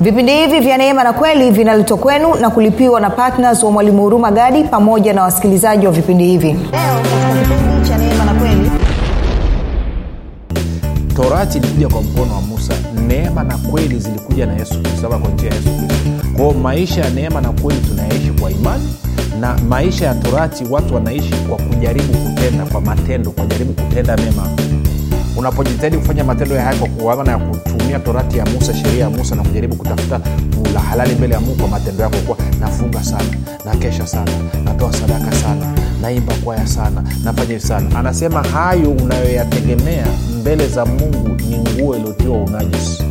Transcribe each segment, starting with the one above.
vipindi hivi vya neema na kweli vinaletwa kwenu na kulipiwa na ptns wa mwalimu huruma gadi pamoja na wasikilizaji wa vipindi hivi. Leo katika kipindi cha neema na kweli. Torati ilikuja kwa mkono wa musa. Neema na kweli zilikuja na yesu kristo ama kwa njia ya yesu kristo. Kwao maisha ya neema na kweli tunayaishi kwa imani na maisha ya torati watu wanaishi kwa kujaribu kutenda kwa matendo kwa jaribu kutenda mema unapojitahidi kufanya matendo ya haki kwa maana ya kutumia torati ya musa sheria ya musa na kujaribu kutafuta la halali mbele ya mungu kwa matendo yako kuwa nafunga sana nakesha sana natoa sadaka sana naimba kwaya sana nafanya sana. Anasema hayo unayoyategemea mbele za mungu ni nguo iliyotiwa unajisi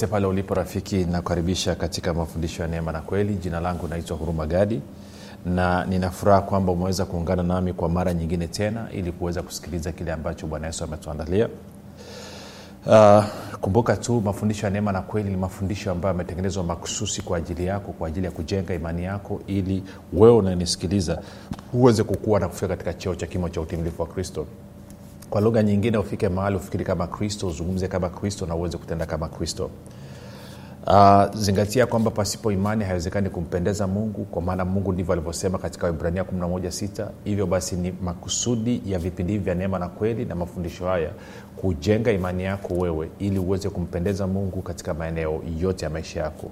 popote pale ulipo rafiki nakukaribisha katika mafundisho ya neema na kweli. Jina langu naitwa huruma gadi na ninafuraha kwamba umeweza kuungana nami kwa mara nyingine tena ili kuweza kusikiliza kile ambacho bwana yesu ametuandalia. Uh, kumbuka tu mafundisho ya neema na kweli ni mafundisho ambayo yametengenezwa makususi kwa ajili yako kwa ajili ya kujenga imani yako ili wewe unanisikiliza uweze kukua na kufika katika cheo cha kimo cha utimilifu wa kristo. Kwa lugha nyingine ufike mahali ufikiri kama kristo uzungumze kama kristo na uweze kutenda kama kristo uh, zingatia kwamba pasipo imani haiwezekani kumpendeza mungu kwa maana mungu ndivyo alivyosema katika wibrania 116 hivyo basi ni makusudi ya vipindi hivi vya neema na kweli na mafundisho haya kujenga imani yako wewe ili uweze kumpendeza mungu katika maeneo yote ya maisha yako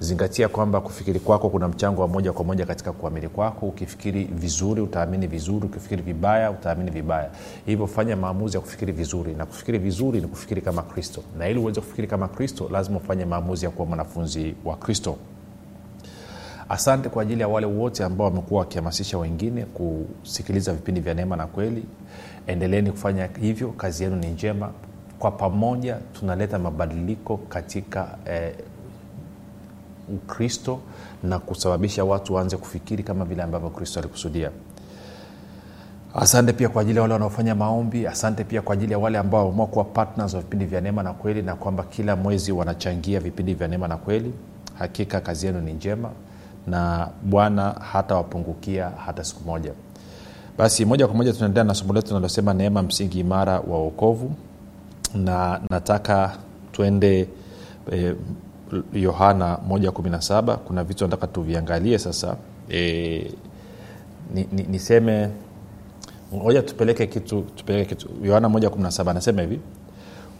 zingatia kwamba kufikiri kwako kuna mchango wa moja kwa moja katika kuamini kwako. Ukifikiri vizuri utaamini vizuri. Ukifikiri vibaya utaamini vibaya. Hivyo fanya maamuzi ya kufikiri vizuri. Na kufikiri vizuri ni kufikiri kama kristo. Na ili uweze kufikiri kama kristo lazima ufanye maamuzi ya kuwa mwanafunzi wa kristo. Asante kwa ajili ya wale wote ambao wamekuwa wakihamasisha wengine kusikiliza vipindi vya neema na kweli. Endeleeni kufanya hivyo. Kazi yenu ni njema. Kwa pamoja tunaleta mabadiliko katika eh, ukristo na kusababisha watu waanze kufikiri kama vile ambavyo kristo alikusudia. Asante pia kwa ajili ya wale wanaofanya maombi. Asante pia kwa ajili ya wale ambao wameamua kuwa partners wa vipindi vya neema na kweli na kwamba kila mwezi wanachangia vipindi vya neema na kweli. Hakika kazi yenu ni njema na bwana hata wapungukia hata siku moja. Basi moja kwa moja tunaendelea na somo letu linalosema neema msingi imara wa uokovu na nataka twende eh, yohana 117 kuna vitu nataka tuviangalie sasa. E, niseme ni, ni moja tupeleke kitu tupeleke kitu. Yohana 117 anasema hivi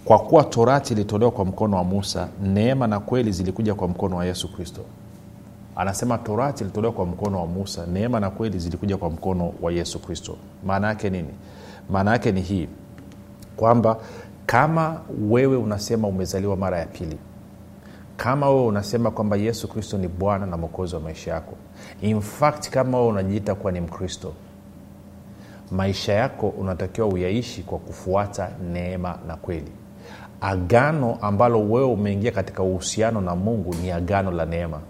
kwa kuwa torati ilitolewa kwa mkono wa musa neema na kweli zilikuja kwa mkono wa yesu kristo. Anasema torati ilitolewa kwa mkono wa musa neema na kweli zilikuja kwa mkono wa yesu kristo. Maana yake nini? Maana yake ni hii kwamba kama wewe unasema umezaliwa mara ya pili kama wewe unasema kwamba yesu kristo ni bwana na mwokozi wa maisha yako in fact kama wewe unajiita kuwa ni mkristo maisha yako unatakiwa uyaishi kwa kufuata neema na kweli. Agano ambalo wewe umeingia katika uhusiano na mungu ni agano la neema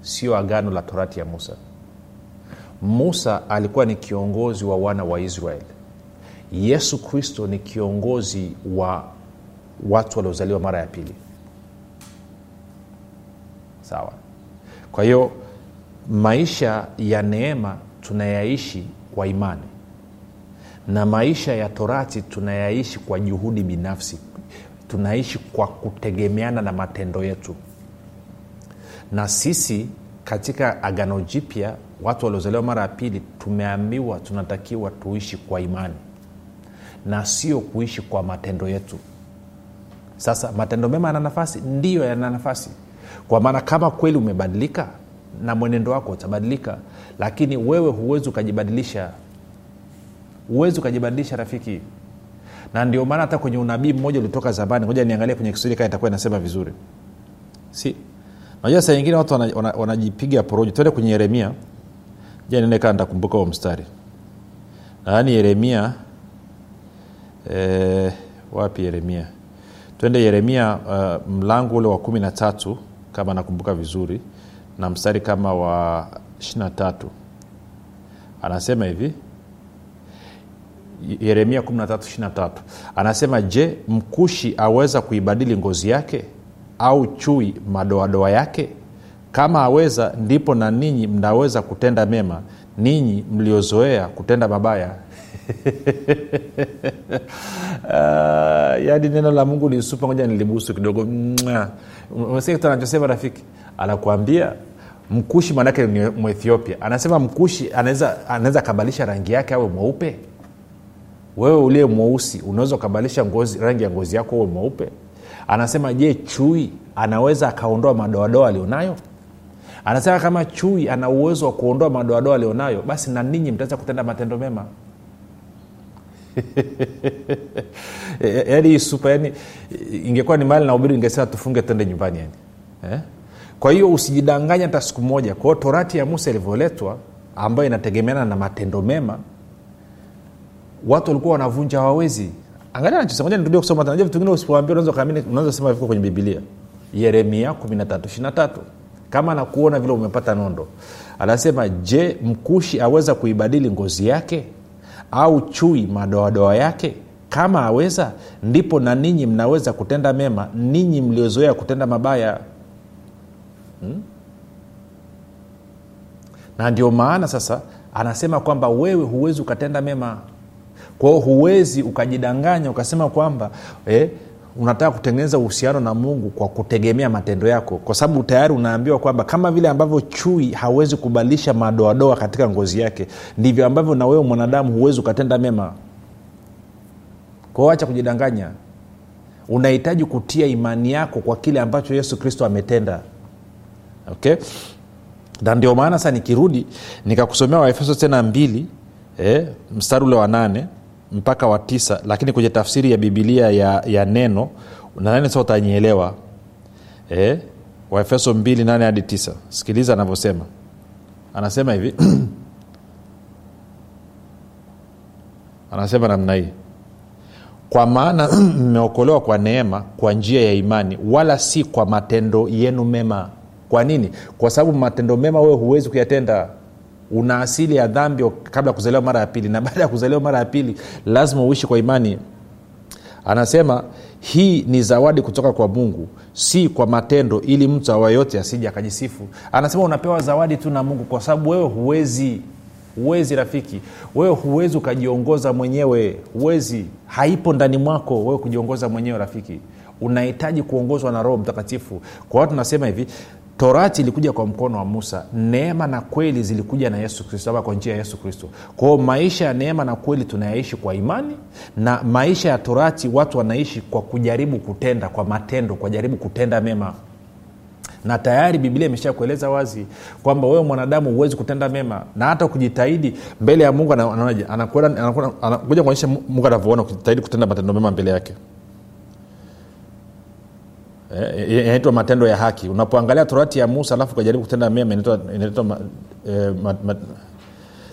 sio agano la torati ya musa. Musa alikuwa ni kiongozi wa wana wa israeli. Yesu kristo ni kiongozi wa watu waliozaliwa mara ya pili sawa. Kwa hiyo maisha ya neema tunayaishi kwa imani. Na maisha ya torati tunayaishi kwa juhudi binafsi. Tunaishi kwa kutegemeana na matendo yetu. Na sisi katika agano jipya watu waliozaliwa mara ya pili tumeambiwa tunatakiwa tuishi kwa imani. Na sio kuishi kwa matendo yetu. Sasa matendo mema yana nafasi? Ndiyo yana nafasi kwa maana kama kweli umebadilika na mwenendo wako utabadilika lakini wewe huwezi ukajibadilisha huwezi ukajibadilisha rafiki. Na ndio maana hata kwenye unabii mmoja ulitoka zamani ngoja niangalie kwenye kiswahili kaa itakuwa inasema vizuri. Si? Najua saa nyingine watu wanajipiga wana, wana tuende kwenye yeremia. Ja niende kaa ntakumbuka huo mstari. Nadhani yeremia e, wapi yeremia? Twende yeremia uh, mlango ule wa kumi na tatu kama nakumbuka vizuri na mstari kama wa ishirina tatu. Anasema hivi yeremia 1323 anasema je mkushi aweza kuibadili ngozi yake au chui madoadoa yake? Kama aweza ndipo na ninyi mnaweza kutenda mema ninyi mliozoea kutenda mabaya. Uh, yaani neno la mungu lisupa moja nilibusu kidogo umesikia anachosema rafiki? Anakuambia mkushi maanake ni mwethiopia. Anasema mkushi anaweza akabadilisha rangi yake awe mweupe? Wewe uliye mweusi unaweza ukabadilisha rangi ya ngozi yako uwe mweupe? Anasema je chui anaweza akaondoa madoadoa alionayo? Anasema kama chui ana uwezo wa kuondoa madoadoa alionayo basi na ninyi mtaweza kutenda matendo mema yaani hii supa yani ingekuwa ni mali na ubiri ingesema tufunge tende nyumbani yani eh? kwa hiyo usijidanganya hata siku moja. Kwao torati ya musa ilivyoletwa ambayo inategemeana na matendo mema watu walikuwa wanavunja hawawezi. Angalia nachosema nirudie kusoma najua vitu vingine usipoambia unaweza kaamini unaweza sema viko kwenye bibilia yeremia 13 kama nakuona vile umepata nondo. Anasema je mkushi aweza kuibadili ngozi yake au chui madoadoa yake? Kama aweza ndipo na ninyi mnaweza kutenda mema ninyi mliozoea kutenda mabaya. Hmm? na ndio maana sasa anasema kwamba wewe huwezi ukatenda mema. Kwao huwezi ukajidanganya ukasema kwamba eh, unataka kutengeneza uhusiano na mungu kwa kutegemea matendo yako kwa sababu tayari unaambiwa kwamba kama vile ambavyo chui hawezi kubadilisha madoadoa katika ngozi yake ndivyo ambavyo na wewe mwanadamu huwezi ukatenda mema. Kwao acha kujidanganya. Unahitaji kutia imani yako kwa kile ambacho yesu kristo ametenda. Okay? Na ndio maana sasa nikirudi nikakusomea waefeso tena mbili eh, mstari ule wa nane mpaka wa tisa lakini kwenye tafsiri ya bibilia ya, ya neno nadhani sa utanyielewa eh, waefeso 28 hadi 9 sikiliza anavyosema. Anasema hivi. Anasema namna hii. Kwa maana mmeokolewa kwa neema kwa njia ya imani wala si kwa matendo yenu mema. Kwa nini? Kwa sababu matendo mema wewe huwezi kuyatenda una asili ya dhambi kabla ya kuzaliwa mara ya pili. Na baada ya kuzaliwa mara ya pili lazima uishi kwa imani. Anasema hii ni zawadi kutoka kwa mungu si kwa matendo ili mtu awayote asije akajisifu. Anasema unapewa zawadi tu na mungu kwa sababu wewe huwezi huwezi rafiki. Wewe huwezi ukajiongoza mwenyewe. Huwezi haipo ndani mwako wewe kujiongoza mwenyewe rafiki. Unahitaji kuongozwa na roho mtakatifu. Kwa hiyo tunasema hivi torati ilikuja kwa mkono wa musa. Neema na kweli zilikuja na yesu kristo ama kwa njia ya yesu kristo. Kwao maisha ya neema na kweli tunayaishi kwa imani na maisha ya torati watu wanaishi kwa kujaribu kutenda kwa matendo kwa jaribu kutenda mema. Na tayari biblia imesha kueleza wazi kwamba wewe mwanadamu huwezi kutenda mema na hata ukijitahidi mbele ya mungu anakuja kuonyesha mungu anavyoona kujitahidi kutenda matendo mema mbele yake inaitwa matendo ya haki. Unapoangalia torati ya musa alafu ukajaribu kutenda mema inaitwa eh,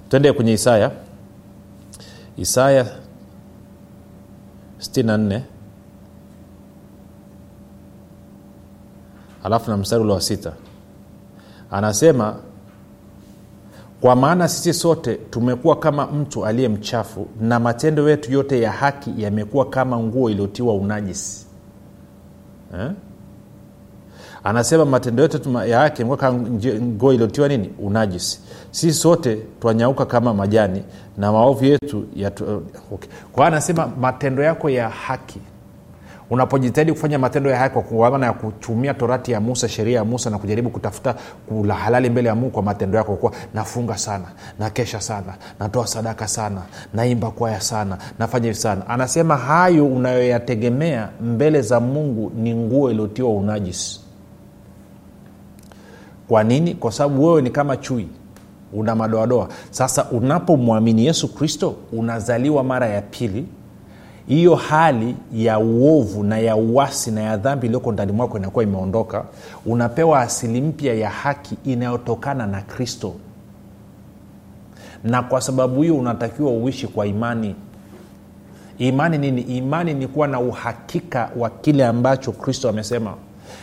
twende kwenye isaya. Isaya 64 alafu na mstari ule wa sita. Anasema kwa maana sisi sote tumekuwa kama mtu aliye mchafu na matendo yetu yote ya haki yamekuwa kama nguo iliyotiwa unajisi eh? anasema matendo yote ya haki kama nguo iliotiwa nini unajisi sisi sote twanyauka kama majani na maovu yetu yatu, okay. kwa anasema matendo yako ya haki unapojitahidi kufanya matendo ya haya kwa maana ya kutumia torati ya musa sheria ya musa na kujaribu kutafuta kula halali mbele ya mungu kwa matendo yako kuwa nafunga sana nakesha sana natoa sadaka sana naimba kwaya sana nafanya hivi sana. Anasema hayo unayoyategemea mbele za mungu ni nguo iliyotiwa unajisi. Kwa nini? Kwa sababu wewe ni kama chui una madoadoa. Sasa unapomwamini yesu kristo unazaliwa mara ya pili hiyo hali ya uovu na ya uwasi na ya dhambi iliyoko ndani mwako inakuwa imeondoka. Unapewa asili mpya ya haki inayotokana na kristo. Na kwa sababu hiyo unatakiwa uishi kwa imani. Imani nini? Imani ni kuwa na uhakika wa kile ambacho kristo amesema.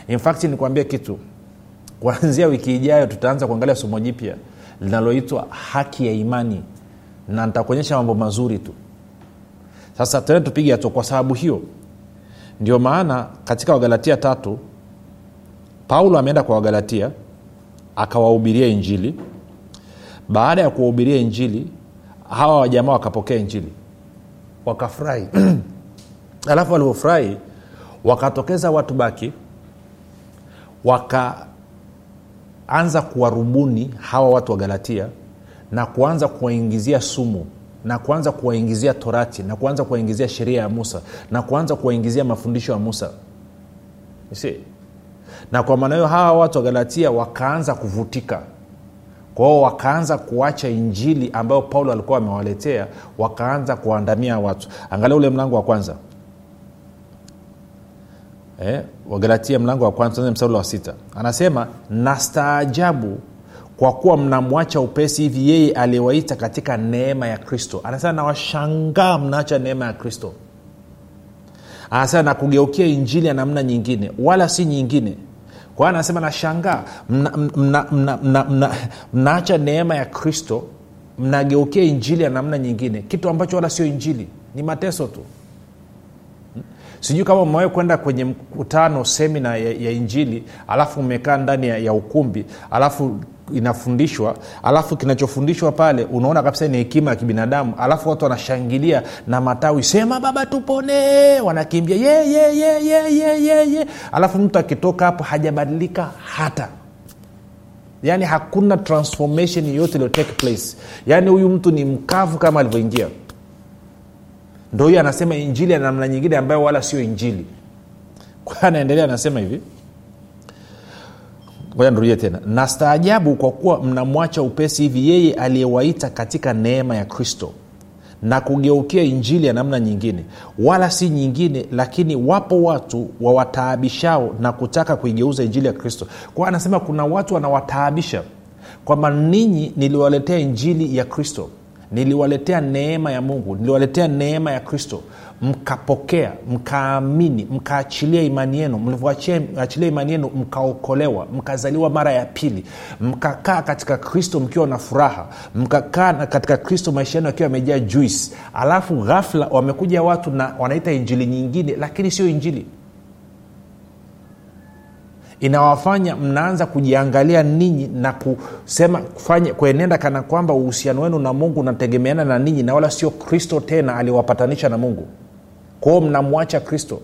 Infacti nikuambie kitu. Kuanzia wiki ijayo tutaanza kuangalia somo jipya linaloitwa haki ya imani. Na nitakuonyesha mambo mazuri tu sasa tene tupige hatua kwa sababu hiyo. Ndio maana katika wagalatia tatu paulo ameenda kwa wagalatia akawahubiria injili. Baada ya kuwahubiria injili hawa wajamaa wakapokea injili. Wakafurahi. Alafu walivyofurahi wakatokeza watu baki wakaanza kuwarubuni hawa watu wa galatia na kuanza kuwaingizia sumu na kuanza kuwaingizia torati na kuanza kuwaingizia sheria ya musa na kuanza kuwaingizia mafundisho ya musa. See? na kwa maana hiyo hawa watu wa galatia wakaanza kuvutika. Kwao wakaanza kuacha injili ambayo paulo alikuwa amewaletea wakaanza kuwaandamia watu. Angalia ule mlango wa kwanza. Eh, wagalatia mlango wa kwanza mstari wa sita. Anasema nastaajabu kwa kuwa mnamwacha upesi hivi yeye aliyewaita katika neema ya kristo. Anasema nawashangaa mnaacha neema ya kristo. Anasema na kugeukia injili ya namna nyingine wala si nyingine. Kwa hiyo anasema nashangaa mnaacha mna, mna, mna, mna, mna neema ya kristo mnageukia injili ya namna nyingine. Kitu ambacho wala sio injili ni mateso tu. Sijui kama umewai kwenda kwenye mkutano semina ya, ya injili alafu umekaa ndani ya, ya ukumbi alafu inafundishwa alafu kinachofundishwa pale unaona kabisa ni hekima ya kibinadamu alafu watu wanashangilia na matawi sema baba tupone. Wanakimbia ye, ye, ye, ye, ye, ye, alafu mtu akitoka hapo hajabadilika hata. Yaani hakuna transformation yoyote iliyo take place. Yaani huyu mtu ni mkavu kama alivyoingia. Ndo huyo anasema injili ya namna nyingine ambayo wala sio injili. Kwa anaendelea anasema hivi ngoja nirudie tena. Nastaajabu kwa kuwa mnamwacha upesi hivi yeye aliyewaita katika neema ya kristo na kugeukia injili ya namna nyingine wala si nyingine lakini wapo watu wawataabishao na kutaka kuigeuza injili ya kristo. Kwao anasema kuna watu wanawataabisha kwamba ninyi niliwaletea injili ya kristo niliwaletea neema ya mungu niliwaletea neema ya kristo. Mkapokea mkaamini mkaachilia imani yenu mlivyoachilia imani yenu mkaokolewa mkazaliwa mara ya pili. Mkakaa katika kristo mkiwa na furaha mkakaa katika kristo maisha yenu akiwa yamejaa juice. Alafu ghafla wamekuja watu na wanaita injili nyingine lakini sio injili inawafanya mnaanza kujiangalia ninyi na kusema kufanya kuenenda kana kwamba uhusiano wenu na mungu unategemeana na ninyi na wala sio kristo tena aliwapatanisha na mungu. Kwao mnamwacha kristo.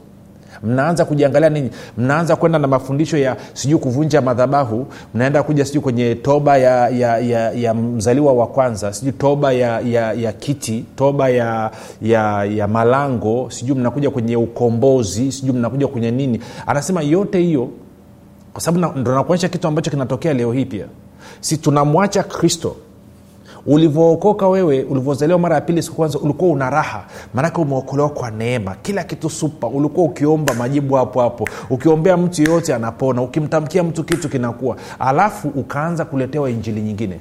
Mnaanza kujiangalia ninyi. Mnaanza kwenda na mafundisho ya sijui kuvunja madhabahu. Mnaenda kuja sijui kwenye toba ya, ya, ya, ya mzaliwa wa kwanza. Sijui toba ya, ya, ya kiti. Toba ya, ya, ya malango. Sijui mnakuja kwenye ukombozi. Sijui mnakuja kwenye nini. Anasema yote hiyo kwa sababu ndo nakuonyesha kitu ambacho kinatokea leo hii pia. Si tunamwacha kristo. Ulivyookoka wewe ulivyozaliwa mara ya pili siku kwanza ulikuwa una raha. Maanake umeokolewa kwa neema. Kila kitu supa ulikuwa ukiomba majibu hapo hapo. Ukiombea mtu yeyote anapona. Ukimtamkia mtu kitu kinakuwa alafu ukaanza kuletewa injili nyingine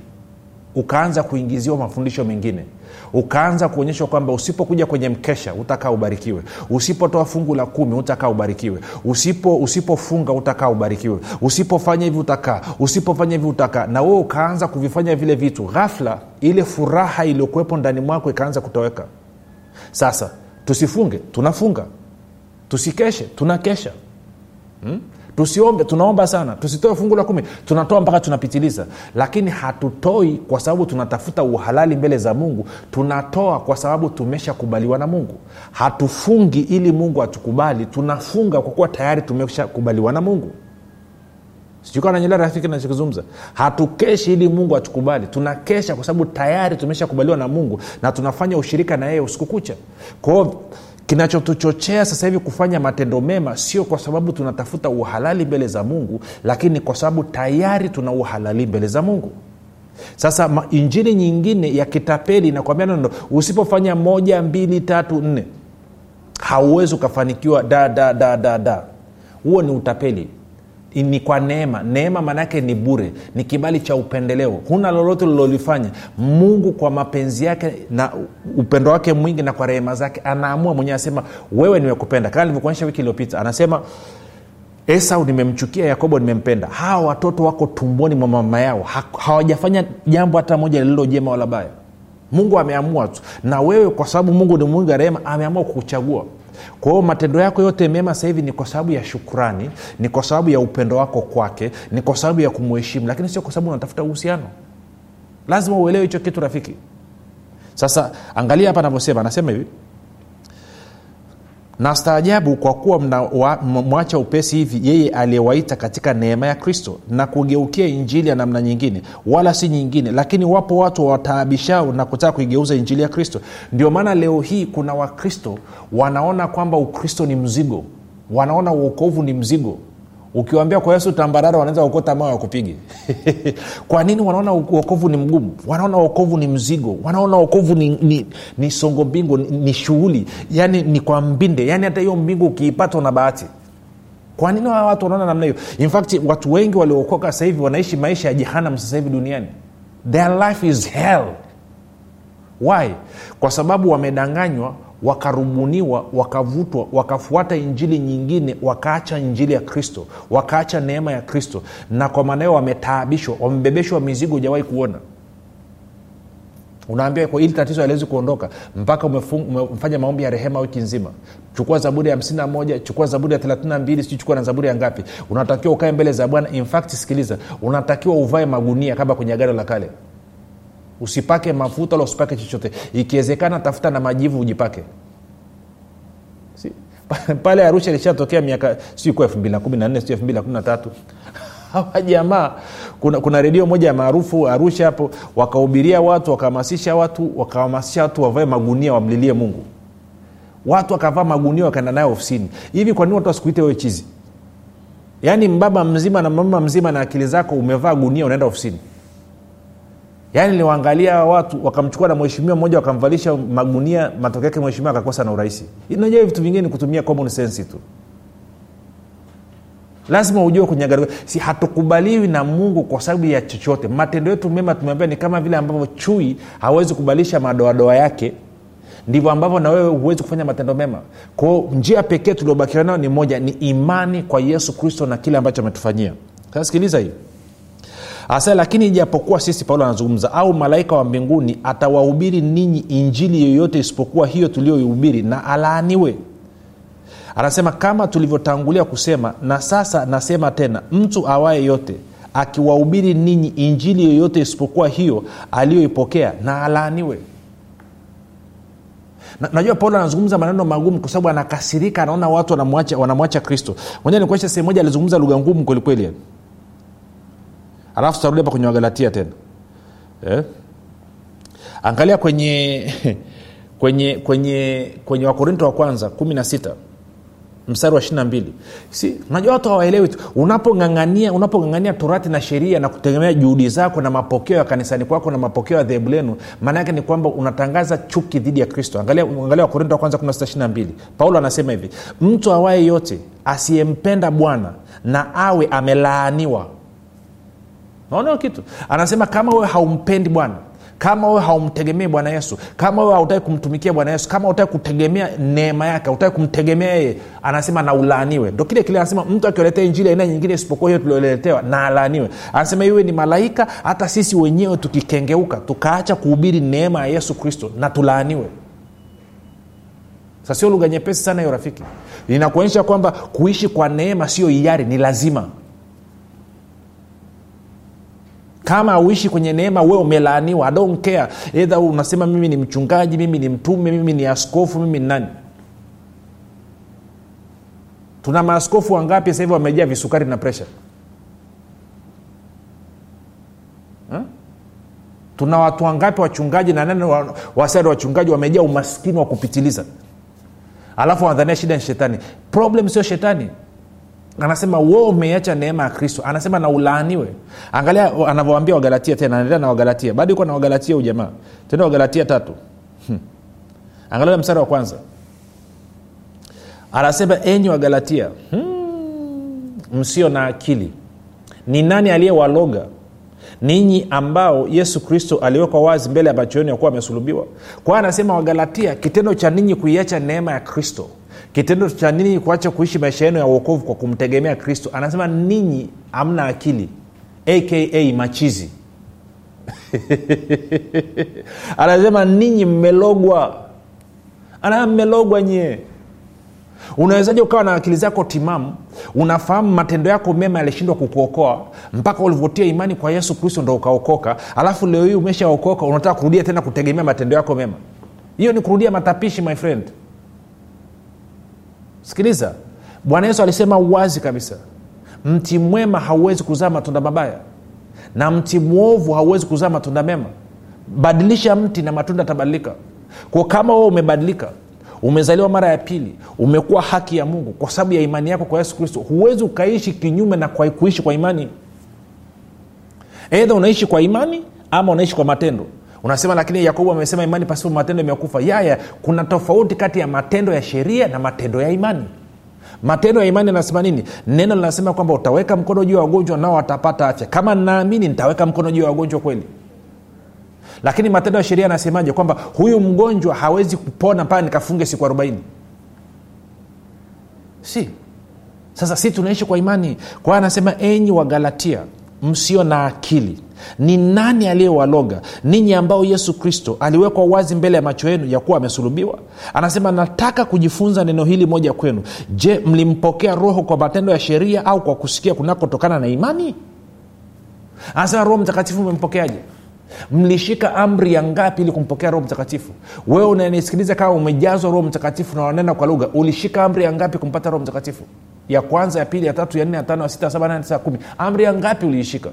ukaanza kuingiziwa mafundisho mengine ukaanza kuonyeshwa kwamba usipokuja kwenye mkesha utakaa ubarikiwe usipotoa fungu la kumi utakaa ubarikiwe usipo usipofunga utakaa ubarikiwe usipofanya hivi utakaa usipofanya hivi utakaa. Na wewe ukaanza kuvifanya vile vitu ghafla ile furaha iliyokuwepo ndani mwako ikaanza kutoweka. Sasa tusifunge tunafunga tusikeshe tunakesha. Hmm? Tusiombe tunaomba sana. Tusitoe fungu la kumi. Tunatoa mpaka tunapitiliza. Lakini hatutoi kwa sababu tunatafuta uhalali mbele za mungu. Tunatoa kwa sababu tumeshakubaliwa na mungu. Hatufungi ili mungu atukubali. Tunafunga kwa kuwa tayari tumeshakubaliwa na mungu. Sijukananyelea rafiki nachokizungumza hatukeshi ili mungu atukubali. Tunakesha kwa sababu tayari tumeshakubaliwa na mungu na tunafanya ushirika na yeye usiku kucha. Kwao kinachotuchochea sasa hivi kufanya matendo mema sio kwa sababu tunatafuta uhalali mbele za mungu lakini kwa sababu tayari tuna uhalali mbele za mungu. Sasa ma, injili nyingine ya kitapeli inakwambia nando usipofanya moja mbili tatu nne hauwezi ukafanikiwa da da da da da. Huo ni utapeli ni kwa neema. Neema maanaake ni bure ni kibali cha upendeleo. Huna lolote lilolifanya mungu kwa mapenzi yake na upendo wake mwingi na kwa rehema zake anaamua mwenyewe asema wewe nimekupenda. Kama nilivyokuonyesha wiki iliyopita anasema esau nimemchukia yakobo nimempenda. Hawa watoto wako tumboni mwa mama yao. Hawajafanya jambo hata moja lililo jema wala baya. Mungu ameamua tu. Na wewe kwa sababu mungu ni mwingi wa rehema ameamua kukuchagua kwa hiyo matendo yako yote mema sasa hivi ni kwa sababu ya shukrani ni kwa sababu ya upendo wako kwake ni kwa sababu ya kumuheshimu lakini sio kwa sababu unatafuta uhusiano. Lazima uelewe hicho kitu rafiki. Sasa angalia hapa anavyosema anasema hivi na staajabu kwa kuwa mwacha upesi hivi yeye aliyewaita katika neema ya kristo na kugeukia injili ya namna nyingine wala si nyingine lakini wapo watu wataabishao na kutaka kuigeuza injili ya kristo. Ndio maana leo hii kuna wakristo wanaona kwamba ukristo ni mzigo wanaona uokovu ni mzigo ukiwambia kwa yesu tambarara wanaweza kuokota mawe wakupige. Kwa nini wanaona uokovu ni mgumu? Wanaona uokovu ni mzigo. Wanaona uokovu ni, ni, ni songo mbingu ni, ni shughuli. Yani ni kwa mbinde. Yani hata hiyo mbingu ukiipata una bahati. Kwa nini hawa watu wanaona namna hiyo? In fact watu wengi waliookoka sasa hivi wanaishi maisha ya jehanam sasa hivi duniani. Their life is hell. Why? Kwa sababu wamedanganywa wakarubuniwa wakavutwa wakafuata injili nyingine wakaacha injili ya kristo wakaacha neema ya kristo na kwa maana hiyo wametaabishwa wamebebeshwa mizigo hujawahi kuona. Unaambia hili tatizo aliwezi kuondoka mpaka umefanya maombi ya rehema wiki nzima. Chukua zaburi ya 51 chukua zaburi ya 32 sijui na zaburi ya ngapi. Unatakiwa ukae mbele za bwana. Infact sikiliza unatakiwa uvae magunia kama kwenye agano la kale usipake mafuta wala usipake chochote. Ikiwezekana tafuta na majivu ujipake. Si, pale arusha ilishatokea miaka siku elfu mbili jamaa kuna, kuna redio moja maarufu arusha hapo wakahubiria watu wakahamasisha watu wakahamasisha watu wavae magunia wamlilie mungu. Watu wakavaa magunia wakaenda nayo ofisini. Hivi kwa nini watu wasikuite wewe chizi? Yaani mbaba mzima na mama mzima na akili zako umevaa gunia unaenda ofisini yaani niliwaangalia watu wakamchukua na mheshimiwa mmoja wakamvalisha magunia matokeo yake mheshimiwa akakosa na urahisi najua vitu vingine ni kutumia common sense tu. Lazima ujue kunyaga si hatukubaliwi na mungu kwa sababu ya chochote. Matendo yetu mema tumeambia ni kama vile ambavyo chui hawezi kubadilisha madoadoa yake ndivyo ambavyo na wewe huwezi kufanya matendo mema. Kwao njia pekee tuliobakiwa nayo ni moja ni imani kwa yesu kristo na kile ambacho ametufanyia. Sasa sikiliza hii asa lakini ijapokuwa sisi paulo anazungumza au malaika wa mbinguni atawahubiri ninyi injili yoyote isipokuwa hiyo tuliyoihubiri na alaaniwe? Anasema kama tulivyotangulia kusema na sasa nasema tena mtu awaye yote akiwahubiri ninyi injili yoyote isipokuwa hiyo aliyoipokea na alaaniwe. Na, najua paulo anazungumza maneno magumu kwa sababu anakasirika anaona watu wanamwacha, wanamwacha kristo. Moja nikuonyesha sehemu moja alizungumza lugha ngumu kwelikweli alafu tutarudi hapa kwenye wagalatia tena. Eh? angalia kwenye kwenye kwenye kwenye wakorinto wa kwanza kumi na sita mstari wa ishirina mbili. Si unajua watu hawaelewi tu. Unapongangania unapongangania torati na sheria na kutegemea juhudi zako na mapokeo ya kanisani kwako na mapokeo ya dhehebu lenu maana yake ni kwamba unatangaza chuki dhidi ya kristo. Angalia, angalia wakorinto wa kwanza 16 paulo anasema hivi mtu awaye yote asiyempenda bwana na awe amelaaniwa naona kitu. Anasema kama wewe haumpendi bwana kama wewe haumtegemei bwana yesu kama wewe hautaki kumtumikia bwana yesu kama hautaki kutegemea neema yake hautaki kumtegemea yeye anasema na ndo kile kile anasema mtu akioletea injili aina nyingine isipokuwa hiyo tulioletewa na alaaniwe. Anasema iwe ni malaika hata sisi wenyewe tukikengeuka tukaacha kuhubiri neema ya yesu kristo na tulaaniwe. Sasio lugha nyepesi sana hiyo rafiki. Inakuonyesha kwamba kuishi kwa neema sio hiari ni lazima kama auishi kwenye neema we umelaaniwa. Adonkea edha unasema mimi ni mchungaji mimi ni mtume mimi ni askofu mimi ni nani? Tuna maaskofu wangapi hivi wamejaa visukari na presha ha? tuna watu wangapi wachungaji na nane wasari wachungaji wamejaa umaskini wa kupitiliza? Alafu wanadhania shida ni shetani. Problem sio shetani anasema wo umeiacha neema ya kristo. Anasema na ulaaniwe angalia anavyoambia wagalatia tena anaendelea na wagalatia. Bado iko na wagalatia ujamaa jamaa. Tenda wagalatia tatu. Hmm. angalia mstari wa kwanza. Anasema enyi wagalatia hmm, msio na akili. Ni nani aliyewaloga? Ninyi ambao yesu kristo aliwekwa wazi mbele ya macho yenu ya kuwa amesulubiwa? Kwa anasema wagalatia kitendo cha ninyi kuiacha neema ya kristo kitendo cha nini kuacha kuishi maisha yenu ya uokovu kwa kumtegemea kristo? Anasema ninyi amna akili aka machizi. Anasema ninyi mmelogwa. Anasema mmelogwa nyie. Unawezaji ukawa na akili zako timamu unafahamu matendo yako mema yalishindwa kukuokoa mpaka ulivyotia imani kwa yesu kristo ndo ukaokoka alafu leo hii umeshaokoka unataka kurudia tena kutegemea matendo yako mema? Hiyo ni kurudia matapishi my friend sikiliza. Bwana yesu alisema wazi kabisa. Mti mwema hauwezi kuzaa matunda mabaya na mti mwovu hauwezi kuzaa matunda mema. Badilisha mti na matunda atabadilika kwa kama wewe umebadilika umezaliwa mara ya pili umekuwa haki ya mungu kwa sababu ya imani yako kwa yesu kristo huwezi ukaishi kinyume na kuishi kwa imani. Eidha unaishi kwa imani ama unaishi kwa matendo unasema lakini yakobo amesema imani pasipo matendo imekufa. Yaya kuna tofauti kati ya matendo ya sheria na matendo ya imani. Matendo ya imani anasema nini? Neno linasema kwamba utaweka mkono juu ya wagonjwa nao watapata afya. Kama naamini nitaweka mkono juu ya wagonjwa kweli. Lakini matendo ya sheria anasemaje kwamba huyu mgonjwa hawezi kupona mpaka nikafunge siku arobaini. Si. Sasa si tunaishi kwa imani. Kwa anasema enyi wagalatia msio na akili. Ni nani aliyewaloga? Ninyi ambao yesu kristo aliwekwa wazi mbele ya macho yenu ya kuwa amesulubiwa? Anasema nataka kujifunza neno hili moja kwenu. Je mlimpokea roho kwa matendo ya sheria au kwa kusikia kunakotokana na imani? Anasema roho mtakatifu umempokeaje? Mlishika amri ya ngapi ili kumpokea roho mtakatifu? Wewe unanisikiliza kama umejazwa roho mtakatifu na wanena kwa lugha ulishika amri ya ngapi kumpata roho mtakatifu ya kwanza ya pili ya tatu ya nne ya tano ya sita saba nane tisa kumi. Amri ya ngapi uliishika?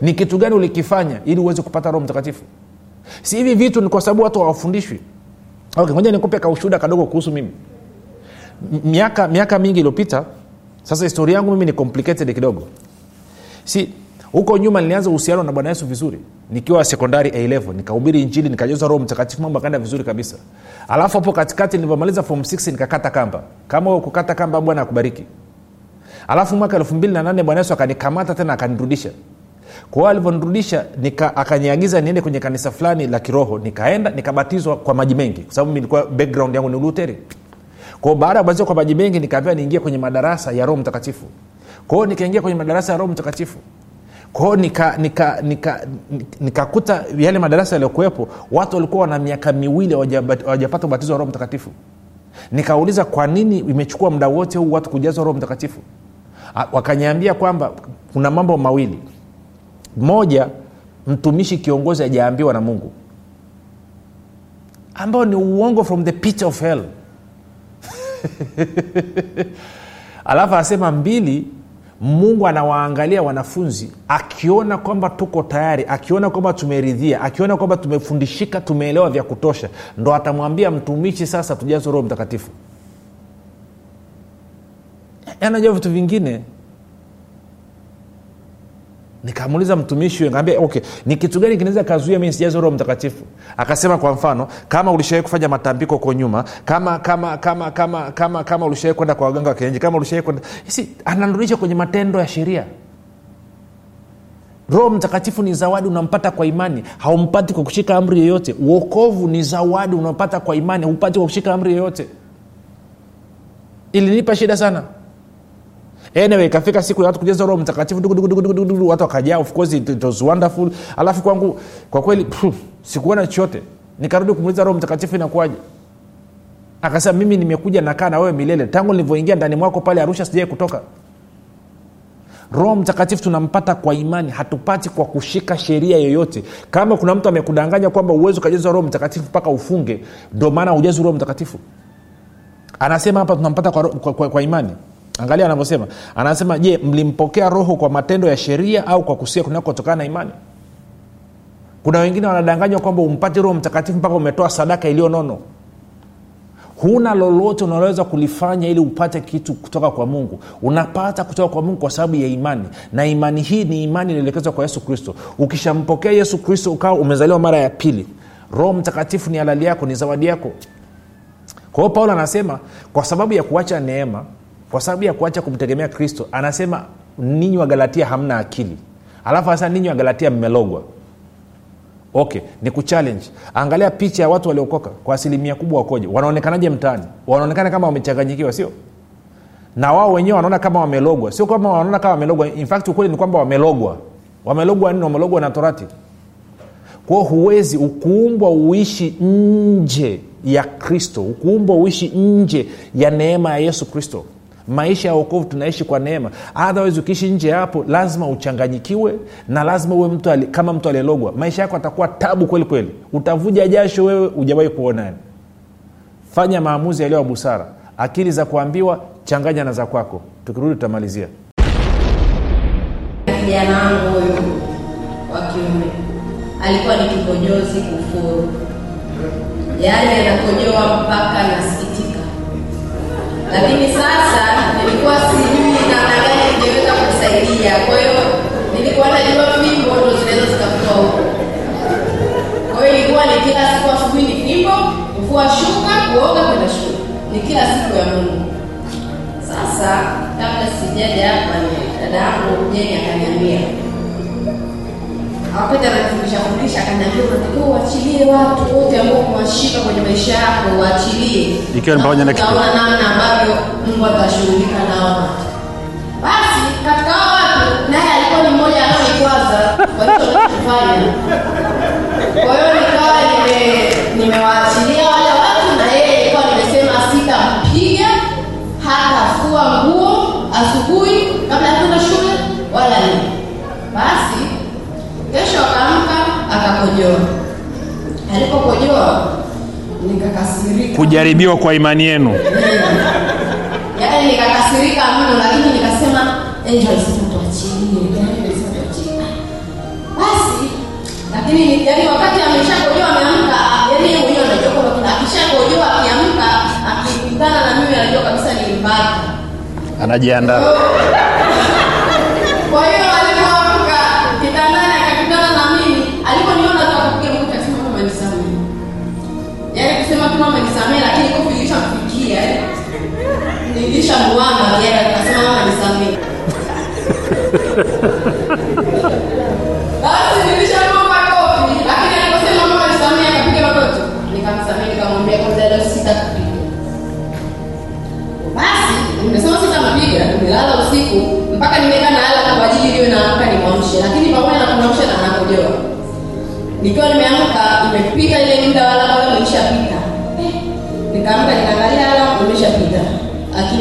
Ni kitu gani ulikifanya ili uweze kupata roho mtakatifu? Si hivi vitu ni kwa sababu watu hawafundishwi? Okay, moja nikupe kaushuda kadogo kuhusu mimi. Miaka miaka mingi iliyopita sasa historia yangu mimi ni complicated kidogo. Si huko nyuma nilianza uhusiano na bwana yesu vizuri. Nikiwa sekondari a level nikahubiri injili nikajaza roho mtakatifu mambo akaenda vizuri kabisa. Alafu hapo katikati nilivyomaliza form 6 nikakata kamba. Kama kukata kamba bwana akubariki. Alafu mwaka elfu mbili na nane bwana yesu akanikamata tena akanirudisha. Kwa hiyo alivyonirudisha akaniagiza niende kwenye kanisa fulani la kiroho. Nikaenda nikabatizwa kwa maji mengi. Kwa sababu nilikuwa background yangu ni uluteri kwao baada ya kubatizwa kwa maji mengi nikaambiwa niingie kwenye madarasa ya roho mtakatifu. Kwao nikaingia kwenye madarasa ya roho mtakatifu kwao nikakuta nika, nika, nika, yale madarasa yaliyokuwepo watu walikuwa wana miaka miwili hawajapata ubatizo wa roho mtakatifu. Nikauliza kwa nini imechukua muda wote huu watu kujazwa roho mtakatifu? Wakaniambia kwamba kuna mambo mawili. Moja mtumishi kiongozi ajaambiwa na mungu. Ambao ni uongo from the pit of hell. Alafu asema mbili mungu anawaangalia wanafunzi akiona kwamba tuko tayari akiona kwamba tumeridhia akiona kwamba tumefundishika tumeelewa vya kutosha ndo atamwambia mtumishi sasa tujazo roho mtakatifu. Anajua vitu vingine nikamuuliza mtumishi nikaambia okay ni kitu gani kinaweza kazuia mi sijazo roho mtakatifu? Akasema kwa mfano kama ulishawai kufanya matambiko huko nyuma kama kama kama kama kama kama ulishawai kwenda kwa waganga wa kienyeji kama ulishawai kwenda si anarudisha kwenye matendo ya sheria. Roho mtakatifu ni zawadi unampata kwa imani haumpati kwa kushika amri yoyote. Uokovu ni zawadi unaopata kwa imani haupati kwa kushika amri yoyote. Ilinipa shida sana anyway ikafika siku ya watu kujaza roho mtakatifu dugudugudugudugudu watu wakajaa of course it, it was wonderful. Alafu kwangu kwa kweli sikuona chochote. Nikarudi kumuuliza roho mtakatifu inakuwaje? Akasema mimi nimekuja nakaa na wewe milele. Tangu nilivyoingia ndani mwako pale arusha sijai kutoka. Roho mtakatifu tunampata kwa imani hatupati kwa kushika sheria yoyote. Kama kuna mtu amekudanganya kwamba uwezi ukajazwa roho mtakatifu mpaka ufunge ndio maana ujazi roho mtakatifu. Anasema hapa tunampata kwa, kwa, kwa, kwa imani angalia anavyosema. Anasema je mlimpokea roho kwa matendo ya sheria au kwa kusia kunakotokana na imani? Kuna wengine wanadanganywa kwamba umpate roho mtakatifu mpaka umetoa sadaka iliyo huna lolote unaloweza kulifanya ili upate kitu kutoka kwa mungu. Unapata kutoka kwa mungu kwa sababu ya imani. Na imani hii ni imani ilielekezwa kwa yesu kristo. Ukishampokea yesu kristo ukawa umezaliwa mara ya pili roho mtakatifu ni halali yako ni zawadi yako. Kwa hiyo paulo anasema kwa sababu ya kuacha neema kwa sababu ya kuacha kumtegemea kristo anasema ninyi wagalatia hamna akili. Alafu anasema ninyi wagalatia mmelogwa. Okay ni kuchallenge angalia picha ya watu waliokoka. Kwa asilimia kubwa wakoje? Wanaonekanaje mtaani? Wanaonekana kama wamechanganyikiwa sio? Na wao wenyewe wanaona kama wamelogwa. Sio kama wanaona kama wamelogwa. In fact ukweli ni kwamba wamelogwa. Wamelogwa nini? Wamelogwa na torati. Kwao huwezi ukuumbwa uishi nje ya kristo. Ukuumbwa uishi nje ya neema ya yesu kristo maisha ya okovu tunaishi kwa neema. Otherwise ukiishi nje hapo lazima uchanganyikiwe na lazima uwe mtu ali, kama mtu aliyelogwa. Maisha yako atakuwa tabu kweli kweli. Utavuja jasho wewe ujawahi kuonani fanya maamuzi yaliyo ya busara. Akili za kuambiwa changanya na za kwako. Tukirudi tutamalizia. Kijana wangu huyu wa kiume alikuwa ni kipojozi kufuru. Yaani anakojoa mpaka nasikitika lakini sasa nilikuwa sijui namna gani ningeweza kumsaidia. Kwa hiyo nilikuwa najua fimbo ndo zinaweza zikakutoa huko. Kwa hiyo ilikuwa ni kila siku asubuhi ni fimbo kufua shuka kuoga kwenda shule. Ni kila siku ya mungu. Sasa kabla sijaja hapa dada yangu jeni akaniambia wakati anafundisha fundisha akaniambia unatakiwa uachilie watu wote ambao umewashika kwenye maisha yako uachilie Ikiwa ni pamoja na kitu. namna ambavyo mungu atashughulika nao basi katika hao watu naye alikuwa nikakasirika. kujaribiwa kwa imani yenu. Yaani nikakasirika mno lakini nikasema angel sasa tuachilie yaani basi lakini ni- yaani wakati ameshakojoa ameamka yaani yeye mwenyewe anajua kwamba akishakojoa akiamka akikutana na mimi anajua kabisa nilimpata anajiandaa nilishamuana yeye akasema mama nisamehe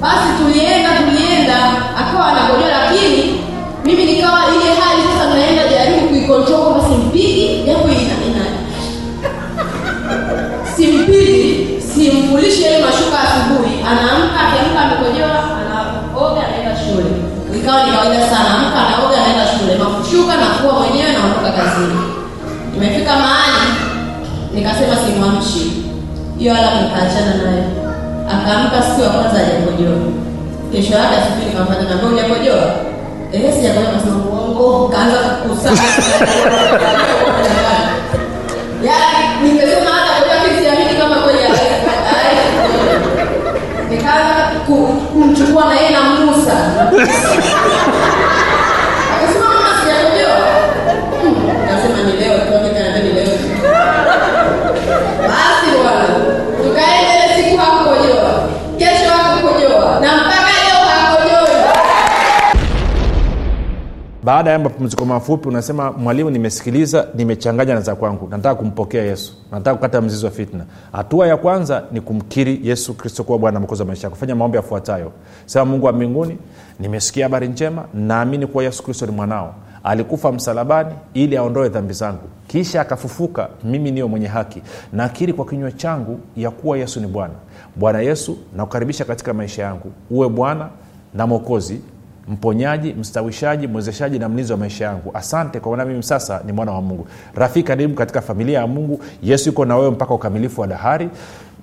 basi tulienda tulienda akawa anakojoa lakini mimi nikawa ile hali sasa naenda jaribu kuikontrol kwamba simpigi japo ina simpigi simvulishe ile mashuka asubuhi. Anaamka akiamka amekojoa anaoga anaenda shule. Ikawa ni kawaida sana amka anaoga anaenda shule. Mashuka nakuwa mwenyewe naondoka kazini. Imefika mahali nikasema simwamshi. Hiyo ala nikaachana naye akaamka siku ya kwanza hajakojoa kesho yake asubuhi nikamfanya naambia hujakojoa ehe sijakojoa kasema uongo. Kaanza kukusanya. Yaani nimesema hata koja kisiamini kama kweli nikaanza kumchukua na yeye na musa baada ya mapumziko mafupi unasema mwalimu nimesikiliza nimechanganya na za kwangu. Nataka kumpokea yesu. Nataka kukata mzizi wa fitna. Hatua ya kwanza ni kumkiri yesu kristo kuwa bwana mkozi wa maisha yako. Maombi yafuatayo. Sema mungu wa mbinguni nimesikia habari njema naamini kuwa yesu kristo ni mwanao. Alikufa msalabani ili aondoe dhambi zangu. Kisha akafufuka mimi niyo mwenye haki. Nakiri kwa kinywa changu ya kuwa yesu ni bwana. Bwana yesu nakukaribisha katika maisha yangu. Uwe bwana na mwokozi mponyaji mstawishaji mwezeshaji na mlinzi wa maisha yangu. Asante kwa maana mimi sasa ni mwana wa mungu. Rafiki karibu katika familia ya mungu. Yesu yuko na wewe mpaka ukamilifu wa dahari.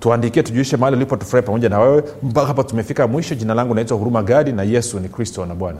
Tuandikie tujuishe mahali ulipo tufurahi pamoja na wewe. Mpaka hapa tumefika mwisho. Jina langu naitwa huruma gadi na yesu ni kristo na bwana